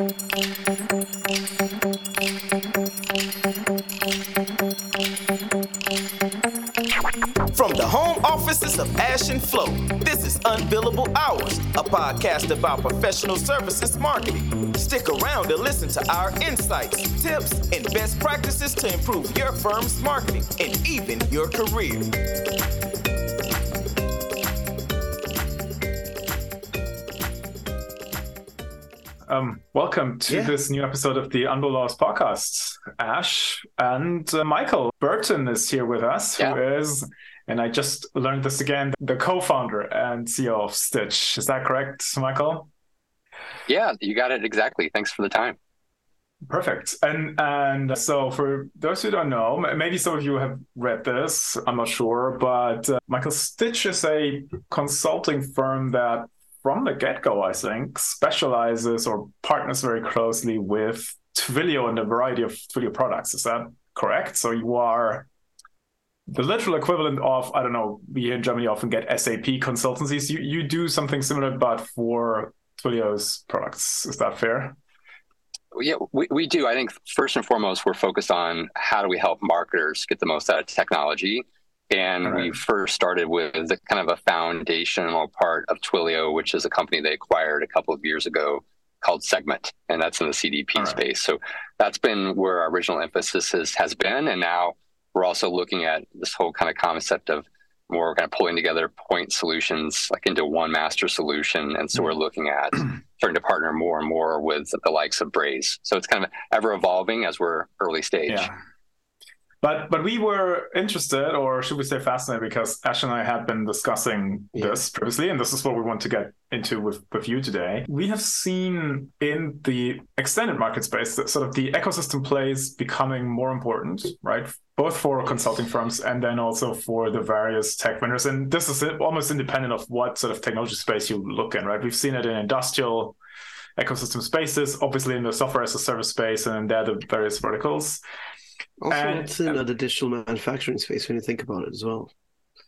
From the home offices of Ash and Flo, this is Unbillable Hours, a podcast about professional services marketing. Stick around to listen to our insights, tips, and best practices to improve your firm's marketing and even your career. Um, welcome to Yeah. this new episode of the Unbillable Hours podcast. Ash and uh, Michael Burton is here with us, who Yeah. is, and I just learned this again, the co-founder and CEO of Stitch. Is that correct, Michael? Yeah, you got it exactly. Thanks for the time. Perfect. And and so for those who don't know, maybe some of you have read this. I'm not sure, but uh, Michael Stitch is a consulting firm that, from the get-go, I think, specializes or partners very closely with Twilio and a variety of Twilio products. Is that correct? So you are the literal equivalent of I don't know. We in Germany often get SAP consultancies. You you do something similar, but for Twilio's products. Is that fair? Yeah, we, we do. I think first and foremost, we're focused on how do we help marketers get the most out of technology. And All we first started with the kind of a foundational part of Twilio, which is a company they acquired a couple of years ago called Segment, and that's in the CDP right. space. So that's been where our original emphasis has, has been. And now we're also looking at this whole kind of concept of more kind of pulling together point solutions like into one master solution. And so we're mm. looking at starting to partner more and more with the likes of Braze. So it's kind of ever evolving as we're early stage. Yeah. But but we were interested, or should we say fascinated, because Ash and I had been discussing Yeah. this previously, and this is what we want to get into with, with you today. We have seen in the extended market space that sort of the ecosystem plays becoming more important, right? Both for consulting firms and then also for the various tech vendors. And this is almost independent of what sort of technology space you look in, right? We've seen it in industrial ecosystem spaces, obviously in the software as a service space, and there are the various verticals. Also, And- it's in um, that additional manufacturing space when you think about it as well.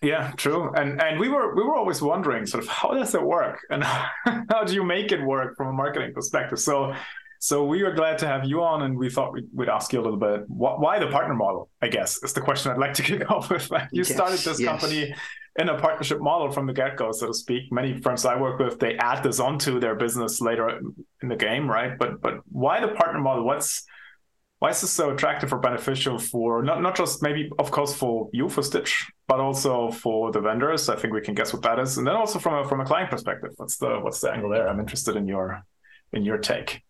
Yeah, true. And and we were we were always wondering sort of how does it work and how do you make it work from a marketing perspective. So so we were glad to have you on, and we thought we'd, we'd ask you a little bit wh- why the partner model. I guess is the question I'd like to kick off with. Like, you Yes, started this yes. company in a partnership model from the get go, so to speak. Many firms I work with they add this onto their business later in the game, right? But but why the partner model? What's why is this so attractive or beneficial for not, not just maybe of course for you for Stitch, but also for the vendors? I think we can guess what that is, and then also from a from a client perspective, what's the what's the angle there? I'm interested in your in your take.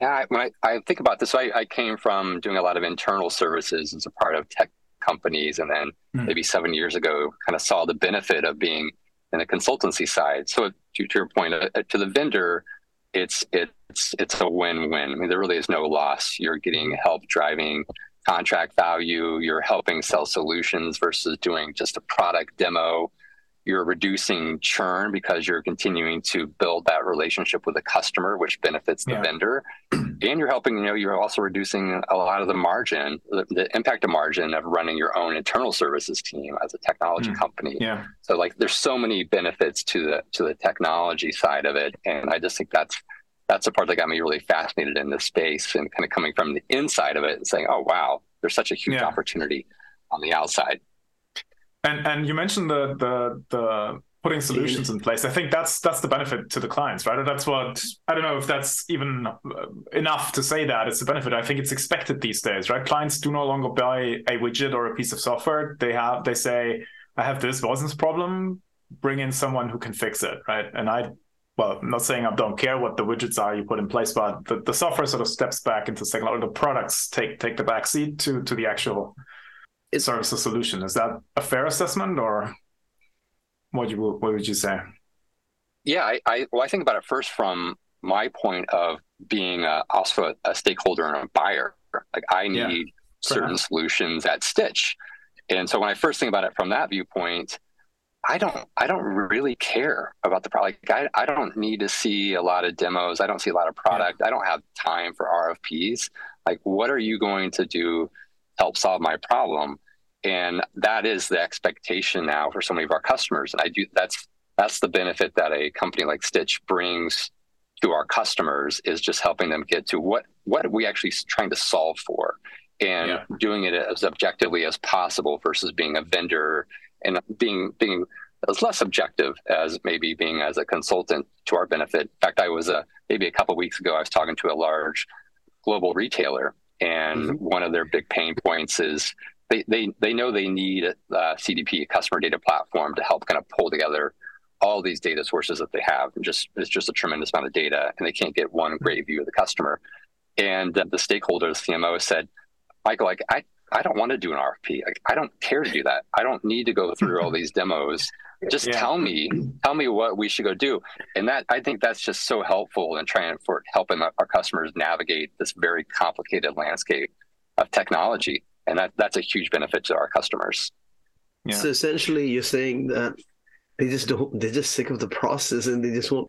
Yeah, I- when I, I think about this, I, I came from doing a lot of internal services as a part of tech companies. And then Hmm. maybe seven years ago, kind of saw the benefit of being in the consultancy side. So to, to your point, uh, to the vendor, it's it's it's it's a win-win. I mean, there really is no loss. You're getting help driving contract value. You're helping sell solutions versus doing just a product demo. You're reducing churn because you're continuing to build that relationship with the customer, which benefits the Yeah. vendor. And you're helping, you know, you're also reducing a lot of the margin, the, the impact of margin of running your own internal services team as a technology Mm. company. Yeah, So like there's so many benefits to the to the technology side of it. And I just think that's that's the part that got me really fascinated in this space and kind of coming from the inside of it and saying, oh wow, there's such a huge Yeah. opportunity on the outside. and and you mentioned the the the putting solutions in place. I think that's that's the benefit to the clients, right? That's what I don't know if that's even uh, enough to say that it's a benefit. I think it's expected these days, right? Clients do no longer buy a widget or a piece of software. They have they say, I have this business problem, bring in someone who can fix it, right? And I well, I'm not saying I don't care what the widgets are you put in place, but the, the software sort of steps back into second or the products take take the backseat to to the actual It's- service or solution. Is that a fair assessment or what you what would you say? Yeah, I, I well, I think about it first from my point of being a, also a, a stakeholder and a buyer. Like I need fair certain enough. solutions at Stitch, and so when I first think about it from that viewpoint, I don't I don't really care about the product. Like I I don't need to see a lot of demos. I don't see a lot of product. I don't have time for RFPs. Like what are you going to do to help solve my problem? And that is the expectation now for so many of our customers. And I do that's that's the benefit that a company like Stitch brings to our customers is just helping them get to what what are we actually trying to solve for and yeah. doing it as objectively as possible versus being a vendor and being being as less objective as maybe being as a consultant to our benefit. In fact, I was a maybe a couple weeks ago I was talking to a large global retailer and mm-hmm. one of their big pain points is they, they, they know they need a CDP, a customer data platform, to help kind of pull together all these data sources that they have. And just it's just a tremendous amount of data, and they can't get one great view of the customer. And uh, the stakeholders, CMO, said, Michael, like I, I don't want to do an RFP. Like I don't care to do that. I don't need to go through all these demos. Just yeah. tell me, tell me what we should go do. And that I think that's just so helpful in trying for helping our customers navigate this very complicated landscape of technology and that that's a huge benefit to our customers. Yeah. So essentially, you're saying that they just don't they're just sick of the process and they just want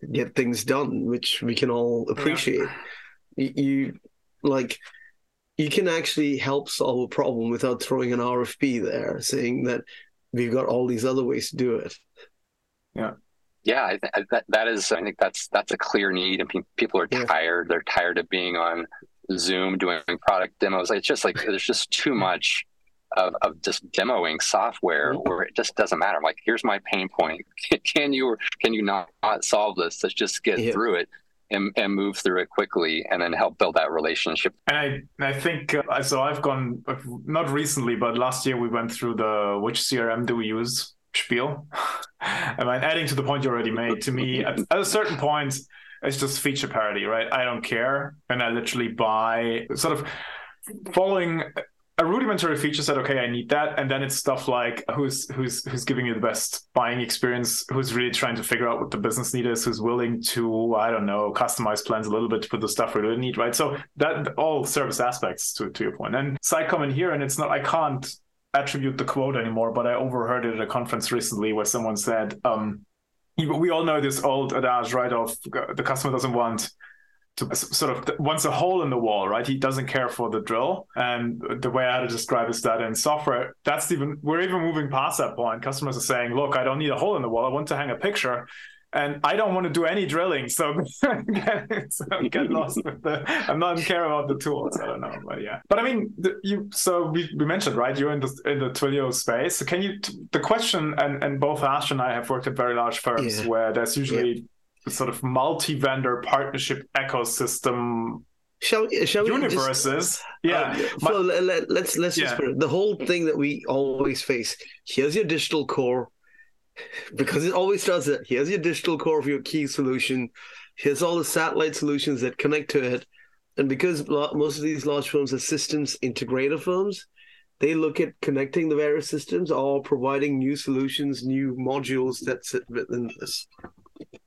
to get things done, which we can all appreciate. Yeah. You, you like you can actually help solve a problem without throwing an RFP there, saying that we've got all these other ways to do it. Yeah. Yeah, that that is. I think that's that's a clear need, and pe- people are yeah. tired. They're tired of being on Zoom doing product demos. It's just like there's just too much of, of just demoing software mm-hmm. where it just doesn't matter. I'm like, here's my pain point. Can you or can you not, not solve this? Let's just get yeah. through it. And, and move through it quickly and then help build that relationship. And I, I think uh, so. I've gone not recently, but last year we went through the which CRM do we use spiel. and I'm adding to the point you already made. To me, at, at a certain point, it's just feature parity, right? I don't care. And I literally buy sort of following a rudimentary feature set okay i need that and then it's stuff like who's who's who's giving you the best buying experience who's really trying to figure out what the business need is who's willing to i don't know customize plans a little bit to put the stuff we really need right so that all service aspects to, to your point and side comment here and it's not i can't attribute the quote anymore but i overheard it at a conference recently where someone said um, we all know this old adage, right? Of the customer doesn't want to sort of wants a hole in the wall, right? He doesn't care for the drill. And the way I had to describe is that in software, that's even we're even moving past that point. Customers are saying, "Look, I don't need a hole in the wall. I want to hang a picture." and I don't want to do any drilling, so, so get lost with the. I'm not care about the tools. I don't know, but yeah. But I mean, the, you. So we, we mentioned right, you're in the in the Twilio space. So can you? The question, and and both Ash and I have worked at very large firms yeah. where there's usually yeah. Sort of multi-vendor partnership ecosystem Shall, shall we universes? Just, yeah. Uh, so let, let's, let's yeah. just the whole thing that we always face. Here's your digital core because it always does it. Here's your digital core of your key solution. Here's all the satellite solutions that connect to it. And because most of these large firms are systems integrator firms, they look at connecting the various systems or providing new solutions, new modules that sit within this.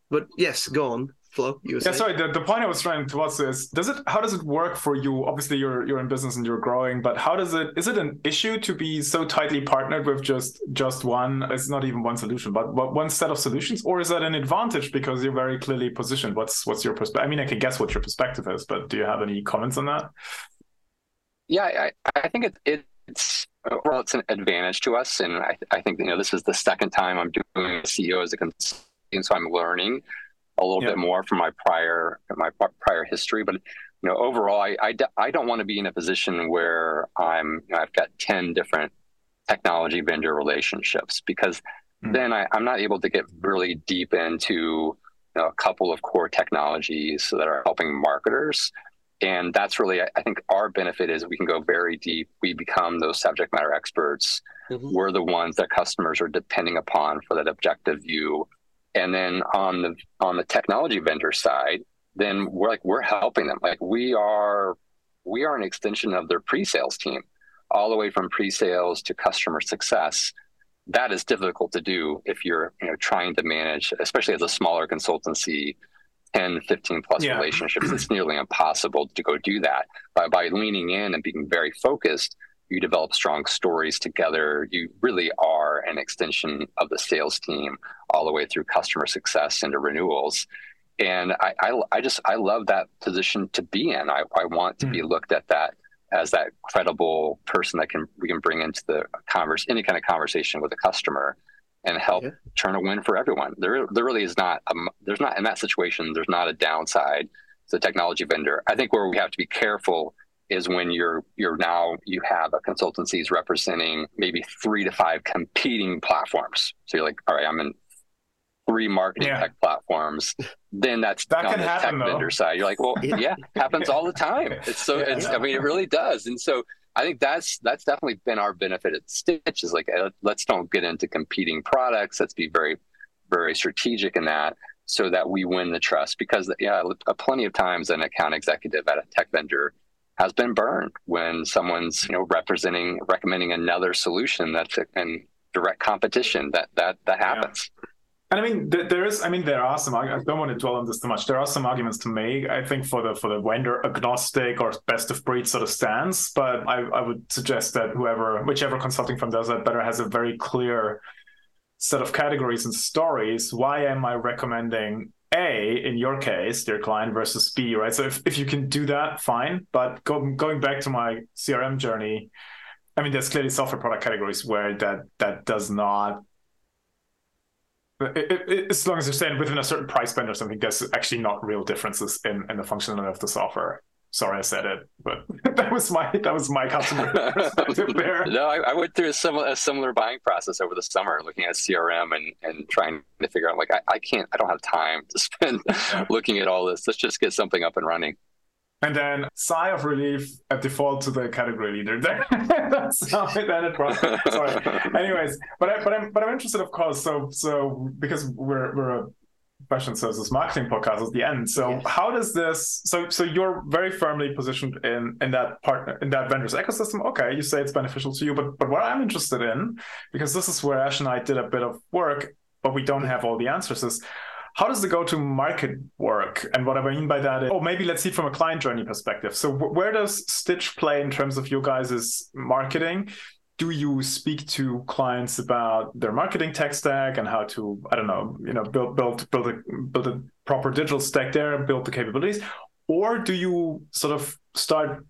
But yes, go on. Flo, you yeah, sorry. The, the point I was trying towards is, does it? How does it work for you? Obviously, you're you're in business and you're growing, but how does it? Is it an issue to be so tightly partnered with just just one? It's not even one solution, but, but one set of solutions, or is that an advantage because you're very clearly positioned? What's what's your perspective? I mean, I can guess what your perspective is, but do you have any comments on that? Yeah, I, I think it, it's well, it's an advantage to us, and I, I think you know this is the second time I'm doing a CEO as a consultant, so I'm learning a little bit more from my prior my prior history. But you know, overall, I I, I don't want to be in a position where I'm you know, I've got ten different technology vendor relationships because mm-hmm. then I, I'm not able to get really deep into you know, a couple of core technologies that are helping marketers. And that's really, I think, our benefit is we can go very deep. We become those subject matter experts. Mm-hmm. We're the ones that customers are depending upon for that objective view and then on the on the technology vendor side then we're like we're helping them. Like we are we are an extension of their pre-sales team all the way from pre-sales to customer success. That is difficult to do if you're you know trying to manage especially as a smaller consultancy 10 15 plus yeah. relationships. It's nearly impossible to go do that. By, by leaning in and being very focused you develop strong stories together. You really are an extension of the sales team all the way through customer success into renewals. And I, I, I just, I love that position to be in. I, I want to mm. be hmm. looked at that as that credible person that can, we can bring into the converse, any kind of conversation with a customer. and help yeah. turn a win for everyone. There, there really is not a, there's not in that situation. There's not a downside to the technology vendor. I think where we have to be careful is when you're you're now you have a consultancies representing maybe three to five competing platforms. So you're like, all right, I'm in three marketing yeah. tech platforms. Then that's that on the happen, tech though. vendor side. You're like, well, yeah, happens all the time. It's so yeah. it's, I mean, it really does. And so I think that's that's definitely been our benefit at Stitch is like let's don't get into competing products. Let's be very very strategic in that so that we win the trust because yeah, plenty of times an account executive at a tech vendor has been burned when someone's you know representing recommending another solution that's in direct competition that that that happens. Yeah. and i mean there is i mean there are some i don't want to dwell on this too much. There are some arguments to make i think for the for the vendor agnostic or best of breed sort of stance but i, I would suggest that whoever whichever consulting firm does that better has a very clear set of categories and stories. Why am i recommending a, in your case, their client versus B, right? So if, if you can do that, fine. But go, going back to my CRM journey, I mean, there's clearly software product categories where that that does not. It, it, as long as you're staying within a certain price band or something, there's actually not real differences in, in the functionality of the software. Sorry, I said it, but that was my that was my customer perspective there. No, I, I, went through a similar a similar buying process over the summer, looking at CRM and and trying to figure out like I, I can't I don't have time to spend yeah. looking at all this. Let's just get something up and running. And then sigh of relief at default to the category leader. That's how it ended. Sorry. Anyways, but I, but I'm but I'm interested, of course. So so because we're we're a professional services marketing podcast at the end. So yes. how does this? So so you're very firmly positioned in in that partner in that vendor's ecosystem. Okay, you say it's beneficial to you, but but what I'm interested in, because this is where Ash and I did a bit of work, but we don't have all the answers. Is how does the go-to market work? And what I mean by that is, oh, maybe let's see from a client journey perspective. So where does Stitch play in terms of you guys' marketing? Do you speak to clients about their marketing tech stack and how to i don't know you know build build build a build a proper digital stack there and build the capabilities? Or do you sort of start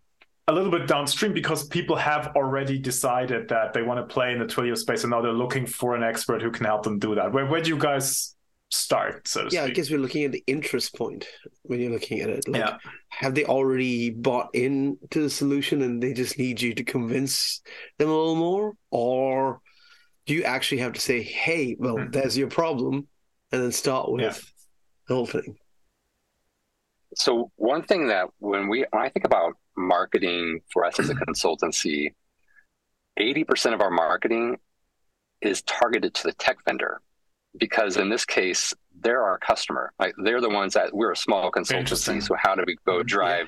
a little bit downstream because people have already decided that they want to play in the Twilio space and now they're looking for an expert who can help them do that? Where, where do you guys start so yeah speak? i guess we're looking at the interest point when you're looking at it like, yeah. have they already bought into the solution and they just need you to convince them a little more or do you actually have to say hey well mm-hmm. there's your problem and then start with yeah. the whole thing so one thing that when we when i think about marketing for us as a consultancy 80% of our marketing is targeted to the tech vendor because in this case, they're our customer. Like they're the ones that we're a small consultancy. So how do we go mm-hmm. drive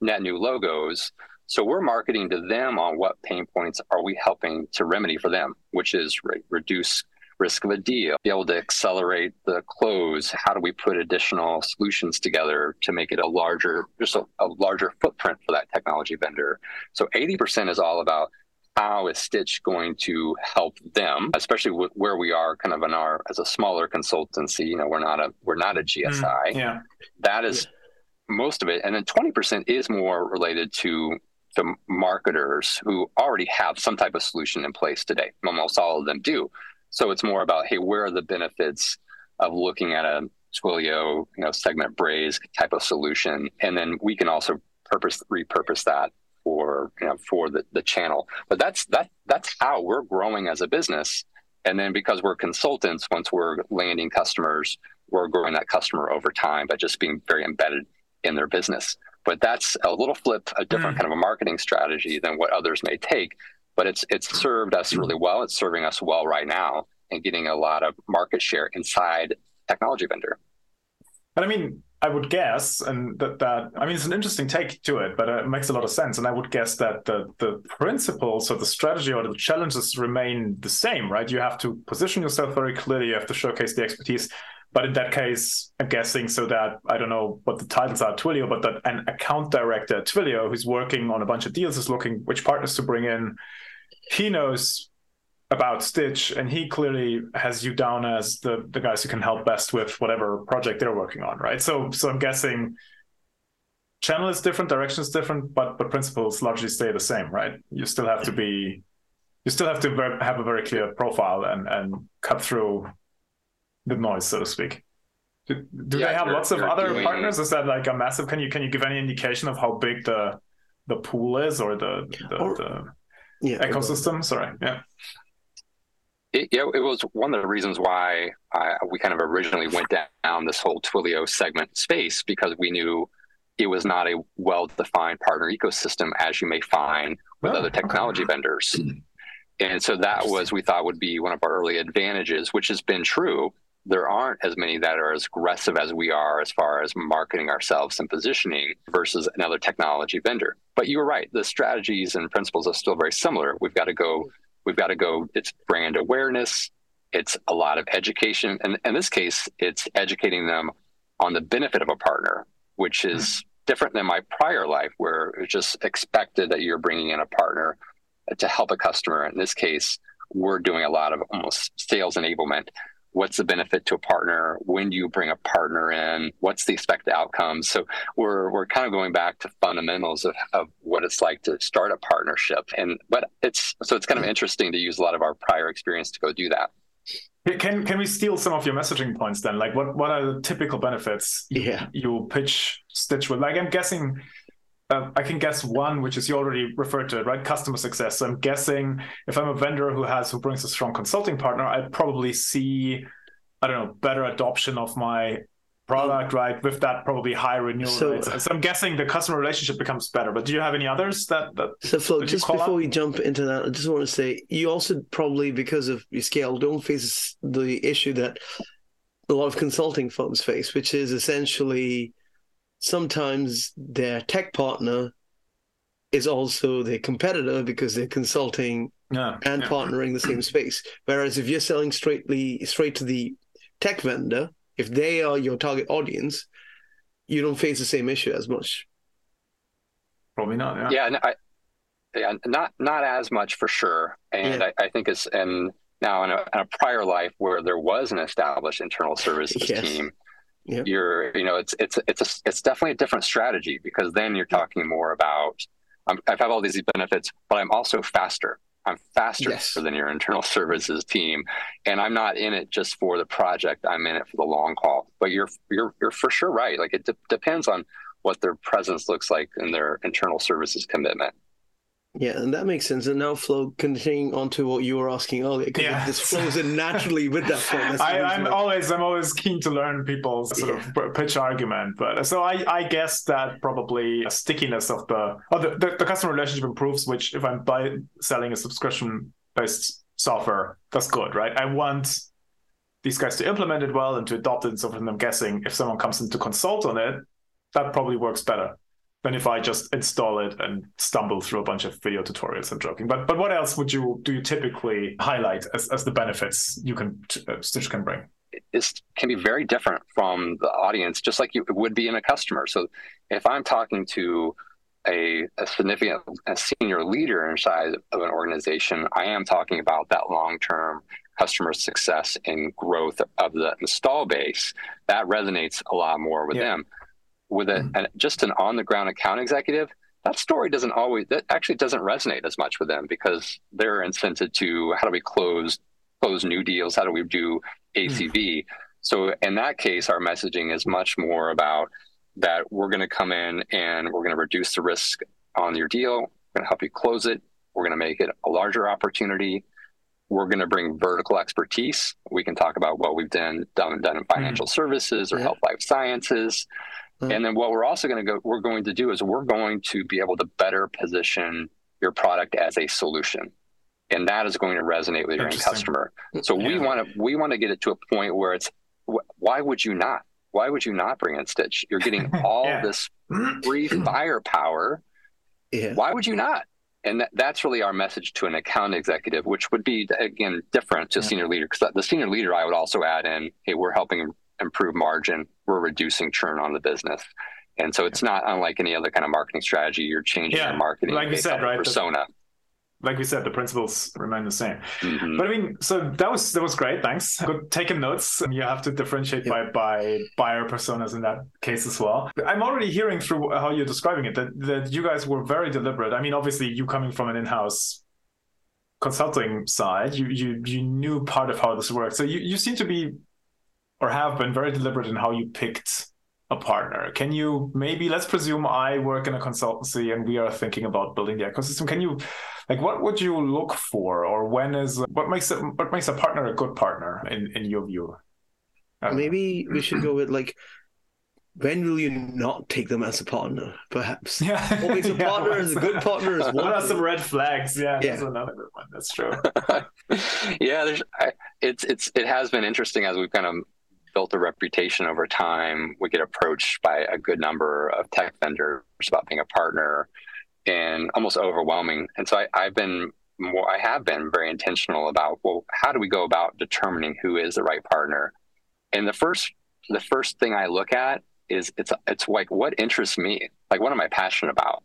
yeah. net new logos? So we're marketing to them on what pain points are we helping to remedy for them, which is re- reduce risk of a deal, be able to accelerate the close. How do we put additional solutions together to make it a larger, just a, a larger footprint for that technology vendor? So 80% is all about how is Stitch going to help them, especially with where we are kind of in our as a smaller consultancy, you know, we're not a we're not a GSI. Mm, yeah. That is yeah. most of it. And then 20% is more related to to marketers who already have some type of solution in place today. Almost all of them do. So it's more about, hey, where are the benefits of looking at a Twilio, you know, segment Braze type of solution? And then we can also purpose repurpose that for you know, for the, the channel. But that's that that's how we're growing as a business. And then because we're consultants, once we're landing customers, we're growing that customer over time by just being very embedded in their business. But that's a little flip, a different mm. kind of a marketing strategy than what others may take. But it's it's served us really well. It's serving us well right now and getting a lot of market share inside technology vendor. And I mean, I would guess, and that that I mean, it's an interesting take to it, but uh, it makes a lot of sense. And I would guess that the the principles or the strategy or the challenges remain the same, right? You have to position yourself very clearly. You have to showcase the expertise. But in that case, I'm guessing so that I don't know what the titles are at Twilio, but that an account director at Twilio who's working on a bunch of deals is looking which partners to bring in. He knows about Stitch, and he clearly has you down as the the guys who can help best with whatever project they're working on, right? So so I'm guessing channel is different, direction is different, but but principles largely stay the same, right? You still have to be you still have to have a very clear profile and and cut through the noise, so to speak. Do, do yeah, they have lots of other doing... partners? Is that like a massive? Can you can you give any indication of how big the the pool is or the the, or, the yeah, ecosystem? Sorry, yeah. It, yeah, it was one of the reasons why I, we kind of originally went down this whole Twilio segment space because we knew it was not a well-defined partner ecosystem as you may find with oh, other technology okay. vendors. And so that was we thought would be one of our early advantages, which has been true there aren't as many that are as aggressive as we are as far as marketing ourselves and positioning versus another technology vendor. But you were right, the strategies and principles are still very similar. We've got to go, we've got to go, it's brand awareness, it's a lot of education. And in this case, it's educating them on the benefit of a partner, which is mm-hmm. different than my prior life where it's just expected that you're bringing in a partner to help a customer. In this case, we're doing a lot of almost sales enablement what's the benefit to a partner when do you bring a partner in what's the expected outcome? So we're we're kind of going back to fundamentals of, of what it's like to start a partnership. And but it's so it's kind of interesting to use a lot of our prior experience to go do that. Can can we steal some of your messaging points then? Like what what are the typical benefits yeah. you pitch stitch with like i'm guessing uh, I can guess one, which is you already referred to it, right? Customer success. So I'm guessing if I'm a vendor who has who brings a strong consulting partner, I probably see, I don't know, better adoption of my product, right? With that, probably high renewal so, rates. So I'm guessing the customer relationship becomes better. But do you have any others that that? So Flo, just before we jump into that, I just want to say you also probably because of your scale don't face the issue that a lot of consulting firms face, which is essentially sometimes their tech partner is also their competitor because they're consulting yeah, and yeah. partnering the same space. Whereas if you're selling straightly straight to the tech vendor, if they are your target audience, you don't face the same issue as much. Probably not. Yeah. Yeah. No, I, yeah not not as much for sure. And yeah. I, I, think it's and now in a, in a, prior life where there was an established internal services yes. team Yep. You're, you know, it's it's it's a, it's definitely a different strategy because then you're talking more about um, I'm, I've had all these benefits, but I'm also faster. I'm faster yes. than your internal services team, and I'm not in it just for the project. I'm in it for the long haul. But you're you're you're for sure right. Like it de- depends on what their presence looks like in their internal services commitment. Yeah, and that makes sense. And now, Flo, continuing on to what you were asking earlier, because yeah. this flows in naturally with that point. I, am always, I'm always keen to learn people's sort yeah. of pitch argument. But so I, I guess that probably a stickiness of the, oh, the, the, the customer relationship improves. Which, if I'm by selling a subscription based software, that's good, right? I want these guys to implement it well and to adopt it. And so, from I'm guessing if someone comes in to consult on it, that probably works better than if I just install it and stumble through a bunch of video tutorials. I'm joking, but but what else would you do you typically highlight as, as the benefits you can uh, Stitch can bring? It can be very different from the audience, just like you would be in a customer. So if I'm talking to a, a significant a senior leader inside of an organization, I am talking about that long term customer success and growth of the install base. That resonates a lot more with yeah. them with a, mm-hmm. an, just an on the ground account executive, that story doesn't always that actually doesn't resonate as much with them because they're incented to how do we close close new deals, how do we do ACV. Mm-hmm. So in that case, our messaging is much more about that we're going to come in and we're going to reduce the risk on your deal. We're going to help you close it. We're going to make it a larger opportunity. We're going to bring vertical expertise. We can talk about what we've done done, done in financial mm-hmm. services or yeah. health life sciences. Mm-hmm. And then what we're also going to go we're going to do is we're going to be able to better position your product as a solution. And that is going to resonate with your end customer. So yeah. we want to we want to get it to a point where it's why would you not? Why would you not bring in Stitch? You're getting all yeah. this free firepower. Yeah. Why would you not? And that, that's really our message to an account executive, which would be again different to yeah. senior leader. Because the senior leader, I would also add in, hey, we're helping improve margin, we're reducing churn on the business. And so it's not unlike any other kind of marketing strategy. You're changing yeah, your marketing like you said, right? persona. The, like we said, the principles remain the same. Mm-hmm. But I mean, so that was that was great. Thanks. Good taking notes. You have to differentiate yeah. by by buyer personas in that case as well. I'm already hearing through how you're describing it that that you guys were very deliberate. I mean, obviously, you coming from an in-house consulting side, you you you knew part of how this works. So you, you seem to be or have been very deliberate in how you picked a partner. Can you maybe let's presume I work in a consultancy and we are thinking about building the ecosystem. Can you like what would you look for or when is what makes it what makes a partner a good partner in, in your view? Uh, maybe we should go with like when will you not take them as a partner? Perhaps. Yeah. What makes a yeah, partner as a good partner is What are some red flags? Yeah, Yeah. that's another good one. That's true. yeah, there's I, it's it's it has been interesting as we've kind of built a reputation over time. We get approached by a good number of tech vendors about being a partner, and almost overwhelming. And so I, I've been more, I have been very intentional about well, how do we go about determining who is the right partner? And the first the first thing I look at is it's it's like what interests me, like what am I passionate about?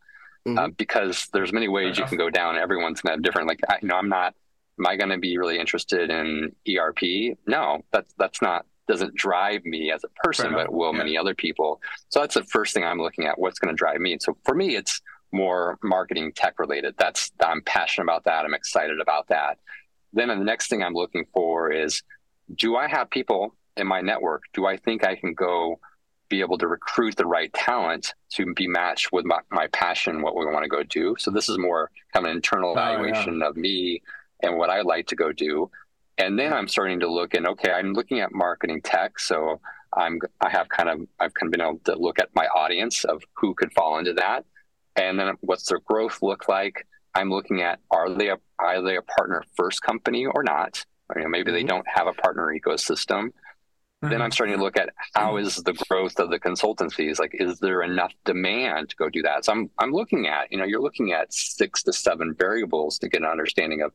Mhm. Uh, because there's many ways you enough. can go down. Everyone's gonna have different. Like I, you know, I'm not. Am I going to be really interested in ERP? No, that's that's not doesn't drive me as a person, but will Yeah. many other people. So that's the first thing I'm looking at. What's going to drive me? So for me, it's more marketing tech related. That's I'm passionate about that. I'm excited about that. Then the next thing I'm looking for is, do I have people in my network? Do I think I can go be able to recruit the right talent to be matched with my, my passion, what we want to go do? So this is more kind of an internal Oh, yeah. evaluation of me and what I like to go do. And then I'm starting to look and okay, I'm looking at marketing tech. So I'm I have kind of I've kind of been able to look at my audience of who could fall into that. And then what's their growth look like? I'm looking at are they a are they a partner first company or not? Or, you know, maybe they Mhm. don't have a partner ecosystem. Then I'm starting to look at how is the growth of the consultancies? Like, is there enough demand to go do that? So I'm I'm looking at, you know, you're looking at six to seven variables to get an understanding of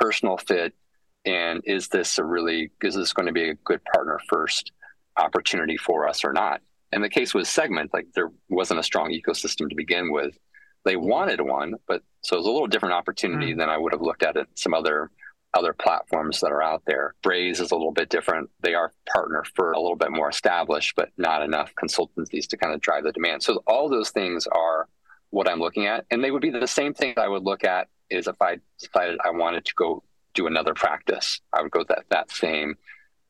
personal fit and is this a really is this going to be a good partner first opportunity for us or not? And the case was segment, like there wasn't a strong ecosystem to begin with. They wanted one, but so it was a little different opportunity hmm. than I would have looked at it some other other platforms that are out there. Braze is a little bit different. They are partner for a little bit more established, but not enough consultancies to kind of drive the demand. So all those things are what I'm looking at. And they would be the same thing I would look at is if I decided I wanted to go do another practice. I would go that that same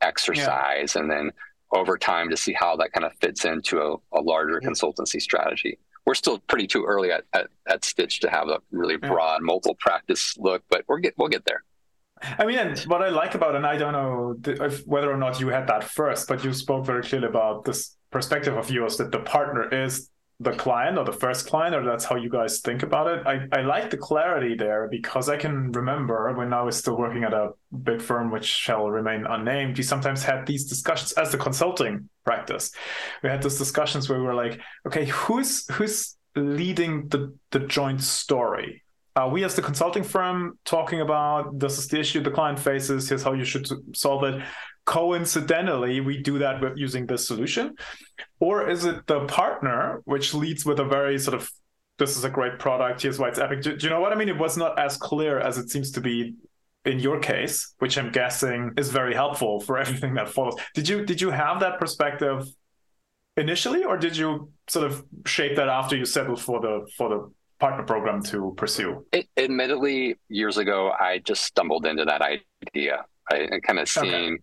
exercise and then over time to see how that kind of fits into a, a larger Yeah. consultancy strategy. We're still pretty too early at, at, at Stitch to have a really Yeah. broad multiple practice look, but we're get we'll get there. I mean, and what I like about, and I don't know if, whether or not you had that first, but you spoke very clearly about this perspective of yours that the partner is the client or the first client, or that's how you guys think about it. I, I like the clarity there because I can remember when I was still working at a big firm, which shall remain unnamed, we sometimes had these discussions as the consulting practice. We had those discussions where we were like, okay, who's who's leading the the joint story? Are we as the consulting firm talking about this is the issue the client faces, here's how you should solve it? Coincidentally, we do that with using this solution. Or is it the partner which leads with a very sort of this is a great product, here's why it's epic. Do, do you know what I mean? It was not as clear as it seems to be in your case, which I'm guessing is very helpful for everything that follows. Did you did you have that perspective initially, or did you sort of shape that after you settled for the for the partner program to pursue? It, admittedly, years ago, I just stumbled into that idea. I, and kind of Okay. seeing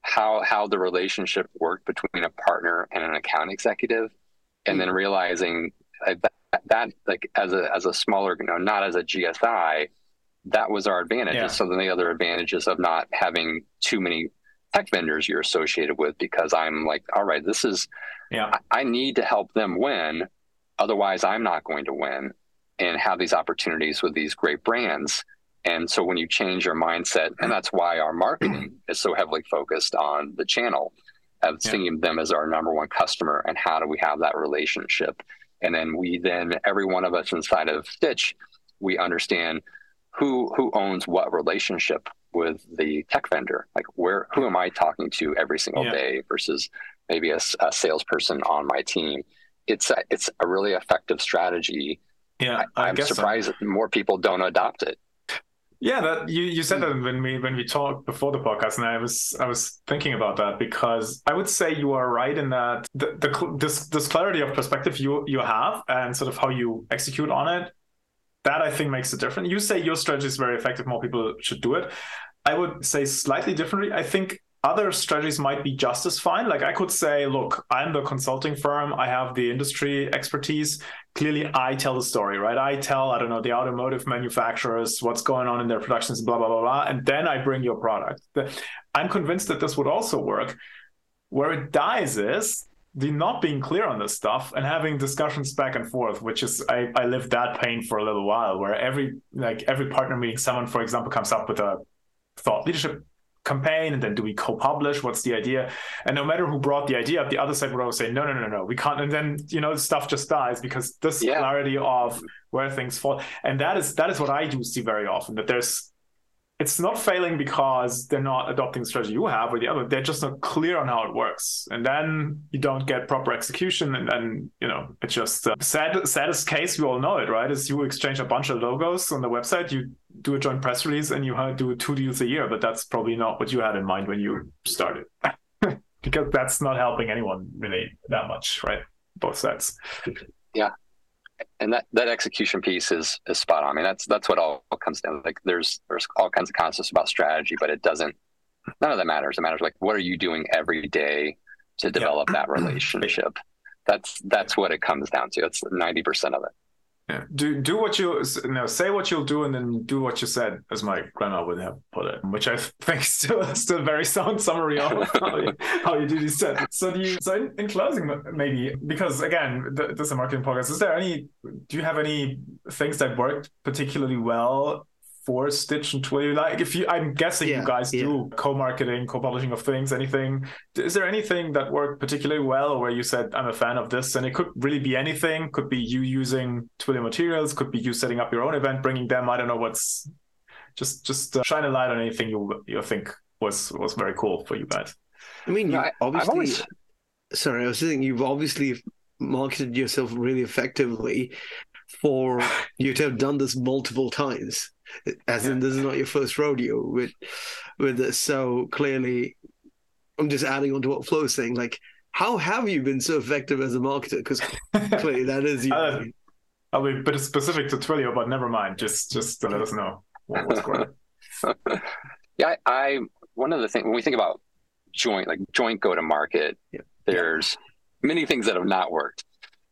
how how the relationship worked between a partner and an account executive, and then realizing uh, that, that like as a as a smaller, you know, not as a GSI, that was our advantage. Yeah. So then the other advantages of not having too many tech vendors you're associated with, because I'm like, all right, this is Yeah. I, I need to help them win. Otherwise, I'm not going to win and have these opportunities with these great brands. And so when you change your mindset, and that's why our marketing is so heavily focused on the channel of Yeah. seeing them as our number one customer and how do we have that relationship. And then we then every one of us inside of Stitch, we understand who who owns what relationship with the tech vendor. Like where who am I talking to every single Yeah. day versus maybe a salesperson on my team. It's a, it's a really effective strategy. Yeah, I, am so. surprised that more people don't adopt it. Yeah, that you, you said hmm. that when we when we talked before the podcast, and I was I was thinking about that because I would say you are right in that the, the this this clarity of perspective you you have and sort of how you execute on it that I think makes a difference. You say your strategy is very effective, more people should do it. I would say slightly differently. I think other strategies might be just as fine. Like I could say, look, I'm the consulting firm, I have the industry expertise. Clearly, I tell the story, right? I tell, I don't know, the automotive manufacturers what's going on in their productions, blah, blah, blah, blah. And then I bring your product. I'm convinced that this would also work. Where it dies is the not being clear on this stuff and having discussions back and forth, which is I, I lived that pain for a little while, where every like every partner meeting, someone, for example, comes up with a thought leadership campaign and then do we co-publish? What's the idea? And no matter who brought the idea up the other side would always say no no no no we can't. And then you know stuff just dies because this yeah. clarity of where things fall. And that is that is what i do see very often that there's it's not failing because they're not adopting the strategy you have or the other. They're just not clear on how it works. And then you don't get proper execution and then you know it's just uh, sad saddest case we all know it right? Is you exchange a bunch of logos on the website you do a joint press release and you do two deals a year but that's probably not what you had in mind when you started. Because that's not helping anyone really that much right? Both sides. Yeah and that that execution piece is is spot on. I mean, that's that's what all comes down. Like, there's there's all kinds of concepts about strategy, but it doesn't. None of that matters. It matters like what are you doing every day to develop that relationship. That's that's what it comes down to. It's ninety percent of it. Yeah. Do do what you, know, say what you'll do, and then do what you said, as my grandma would have put it, which I think is still still a very sound summary of how you, how you do these steps. So do you? So in, in closing, maybe because again, this is a marketing podcast. Is there any? Do you have any things that worked particularly well for Stitch and Twilio? Like, if you, I'm guessing yeah, you guys yeah. do co-marketing, co-publishing of things. Anything? Is there anything that worked particularly well, where you said, "I'm a fan of this," and it could really be anything. Could be you using Twilio materials. Could be you setting up your own event, bringing them. I don't know what's. Just, just uh, shine a light on anything you you think was was very cool for you guys. I mean, you obviously. Always... Sorry, I was saying you've obviously marketed yourself really effectively for you to have done this multiple times as in this is not your first rodeo with with this. So clearly, I'm just adding on to what Flo's saying. Like, how have you been so effective as a marketer? Because clearly that is you. Uh, I'll be a bit specific to Twilio, but never mind. Just just to let us know what, what's going on. yeah, I, I one of the things when we think about joint like joint go to market, yeah. there's many things that have not worked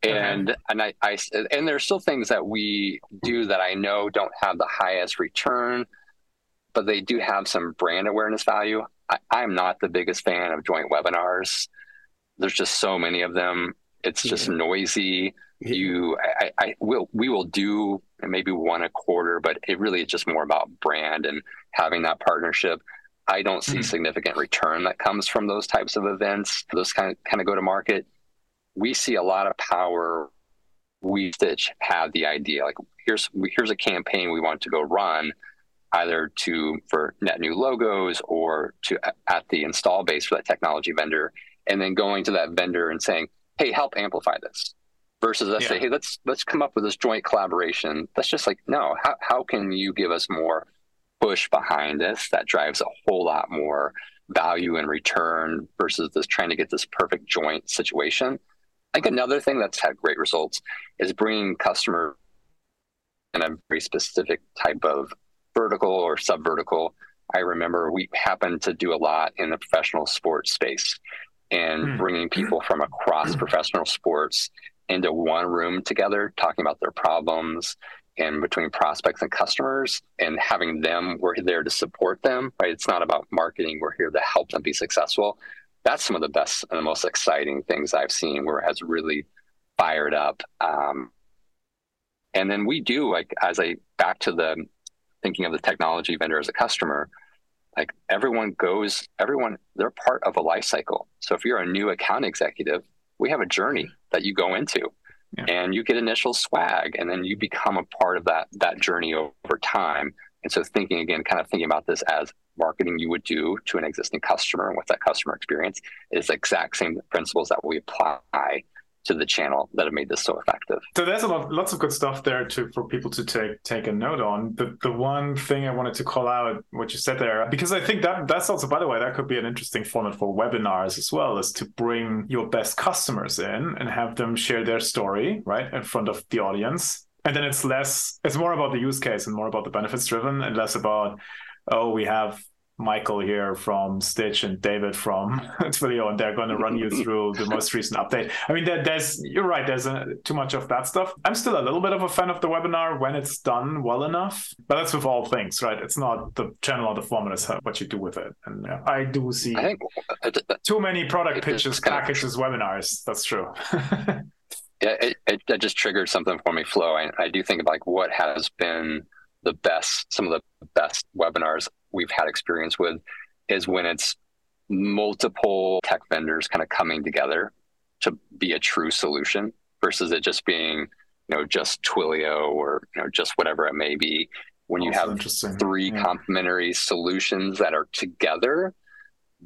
and okay. and I, I and there's still things that we do that I know don't have the highest return, but they do have some brand awareness value. I, I'm not the biggest fan of joint webinars. There's just so many of them. It's just yeah. noisy. Yeah. You, I, I will, we will do maybe one a quarter, but it really is just more about brand and having that partnership. I don't see mm-hmm. significant return that comes from those types of events. Those kind of kind of go to market we see a lot of power. We Stitch have the idea like here's here's a campaign we want to go run, either to for net new logos or to at the install base for that technology vendor, and then going to that vendor and saying, hey, help amplify this. Versus us yeah. say, hey, let's let's come up with this joint collaboration. That's just like no. How how can you give us more push behind this that drives a whole lot more value and return versus this trying to get this perfect joint situation? I think another thing that's had great results is bringing customer in a very specific type of vertical or sub vertical. I remember we happened to do a lot in the professional sports space and mm. bringing people from across professional sports into one room together, talking about their problems and between prospects and customers and having them, we're there to support them, right? It's not about marketing. We're here to help them be successful that's some of the best and the most exciting things I've seen where it has really fired up. Um, and then we do like as I back to the thinking of the technology vendor as a customer, like everyone goes, everyone they're part of a life cycle. So if you're a new account executive, we have a journey that you go into. Yeah. And you get initial swag, and then you become a part of that that journey over time. And so, thinking again, kind of thinking about this as marketing you would do to an existing customer and what's that customer experience is the exact same principles that we apply to the channel that have made this so effective. So there's a lot, lots of good stuff there to for people to take take a note on. The the one thing I wanted to call out what you said there because I think that that's also by the way that could be an interesting format for webinars as well is to bring your best customers in and have them share their story right in front of the audience and then it's less it's more about the use case and more about the benefits driven and less about oh we have Michael here from Stitch and David from Twilio, and they're going to run you through the most recent update. I mean, there, there's you're right. There's a, too much of that stuff. I'm still a little bit of a fan of the webinar when it's done well enough, but that's with all things, right? It's not the channel or the format; it's what you do with it. And yeah, I do see I think, uh, uh, too many product pitches, packages, webinars. That's true. yeah, it, it, it, just triggered something for me, Flo. I, I do think of like what has been the best, some of the best webinars we've had experience with is when it's multiple tech vendors kind of coming together to be a true solution versus it just being, you know, just Twilio or, you know, just whatever it may be. When you have three yeah. complementary solutions that are together,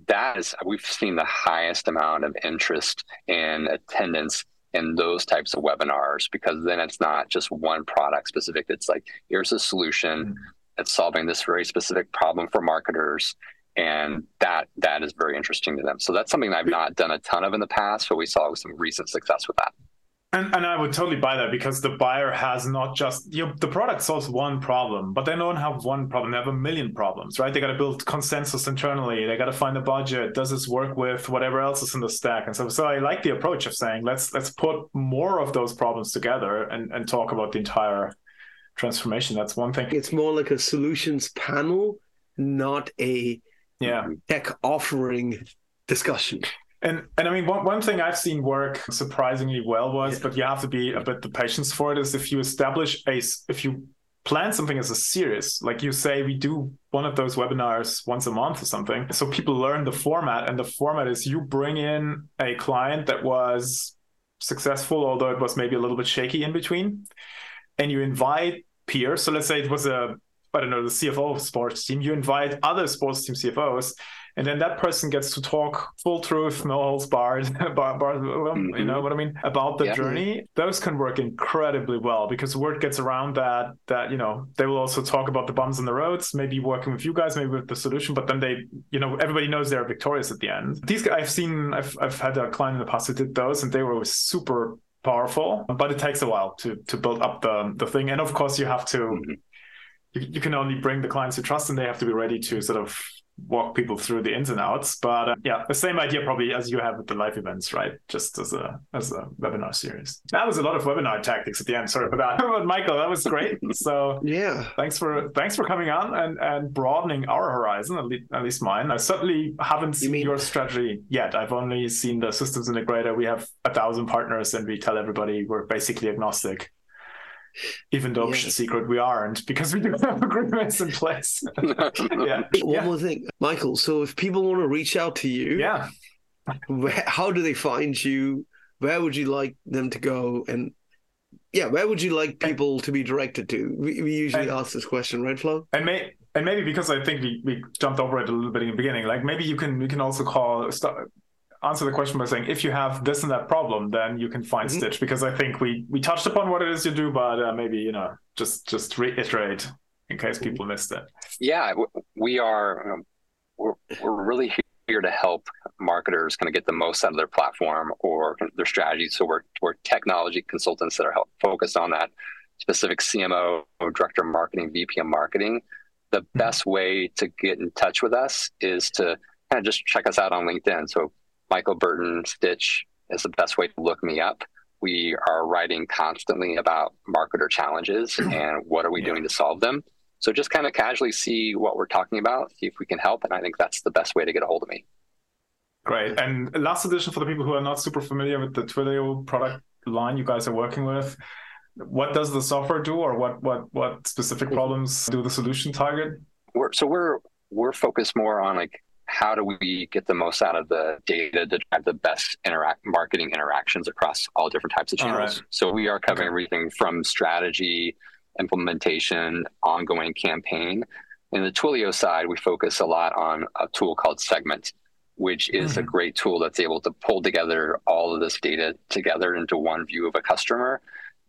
that is, we've seen the highest amount of interest and attendance in those types of webinars because then it's not just one product specific. It's like, here's a solution. Mm-hmm it's solving this very specific problem for marketers and that that is very interesting to them so that's something i've not done a ton of in the past but we saw some recent success with that and, and I would totally buy that because the buyer has not just you know, the product solves one problem, but they don't have one problem; they have a million problems, right? They got to build consensus internally. They got to find a budget. Does this work with whatever else is in the stack? And so, so I like the approach of saying let's let's put more of those problems together and and talk about the entire transformation. That's one thing. It's more like a solutions panel, not a yeah tech offering discussion. And and I mean one, one thing I've seen work surprisingly well was, yeah. but you have to be a bit the patience for it, is if you establish a if you plan something as a series, like you say we do one of those webinars once a month or something. So people learn the format, and the format is you bring in a client that was successful, although it was maybe a little bit shaky in between. And you invite peers. So let's say it was a I don't know the CFO of sports team. You invite other sports team CFOs, and then that person gets to talk full truth, no holds barred, bar, bar, mm-hmm. you know what I mean about the yeah. journey. Those can work incredibly well because word gets around that that you know they will also talk about the bumps in the roads, maybe working with you guys, maybe with the solution, but then they you know everybody knows they're victorious at the end. These I've seen I've I've had a client in the past who did those, and they were super powerful, but it takes a while to to build up the the thing. And of course, you have to. Mm-hmm. You, you can only bring the clients you trust, and they have to be ready to sort of walk people through the ins and outs. But uh, yeah, the same idea probably as you have with the live events, right? Just as a as a webinar series. That was a lot of webinar tactics at the end. Sorry for that, but Michael, that was great. So yeah, thanks for thanks for coming on and and broadening our horizon, at least, at least mine. I certainly haven't seen you your strategy yet. I've only seen the systems integrator. We have a thousand partners, and we tell everybody we're basically agnostic even though yeah. secret we aren't because we don't have agreements in place. yeah. One yeah. more thing, Michael. So if people want to reach out to you, yeah, where, how do they find you? Where would you like them to go? And yeah, where would you like people to be directed to? We, we usually and, ask this question, right, Flo? And may, and maybe because I think we, we jumped over it a little bit in the beginning, like maybe you can you can also call start, answer the question by saying if you have this and that problem, then you can find mm-hmm. Stitch because I think we we touched upon what it is you do, but uh, maybe you know just just reiterate in case people missed it. Yeah, we are um, we're, we're really here to help marketers kind of get the most out of their platform or their strategy. So we're we're technology consultants that are help, focused on that specific CMO, director of marketing, VP of marketing. The mm-hmm. best way to get in touch with us is to kind of just check us out on LinkedIn. So Michael Burton Stitch is the best way to look me up. We are writing constantly about marketer challenges and what are we yeah. doing to solve them. So just kind of casually see what we're talking about, see if we can help. And I think that's the best way to get a hold of me. Great. And last addition for the people who are not super familiar with the Twilio product line you guys are working with, what does the software do or what what what specific mm-hmm. problems do the solution target? We're, so we're we're focused more on like how do we get the most out of the data to drive the best interact marketing interactions across all different types of channels? Right. So we are covering okay. everything from strategy, implementation, ongoing campaign. In the Twilio side, we focus a lot on a tool called Segment, which is mm-hmm. a great tool that's able to pull together all of this data together into one view of a customer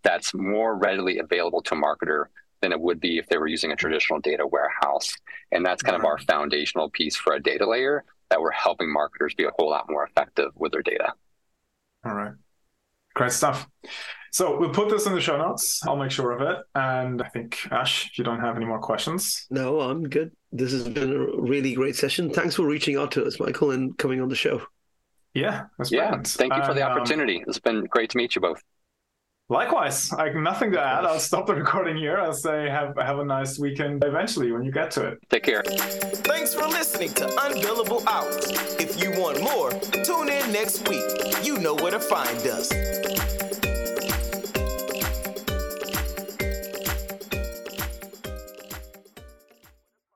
that's more readily available to a marketer than it would be if they were using a traditional data warehouse. And that's kind of our foundational piece for a data layer that we're helping marketers be a whole lot more effective with their data. All right. Great stuff. So we'll put this in the show notes. I'll make sure of it. And I think, Ash, if you don't have any more questions. No, I'm good. This has been a really great session. Thanks for reaching out to us, Michael, and coming on the show. Yeah. yeah. Brilliant. Thank you for and, the um, opportunity. it's been great to meet you both. Likewise, I have nothing to add. I'll stop the recording here. I'll say have have a nice weekend eventually when you get to it. Take care. Thanks for listening to Unbillable Hours. If you want more, tune in next week. You know where to find us.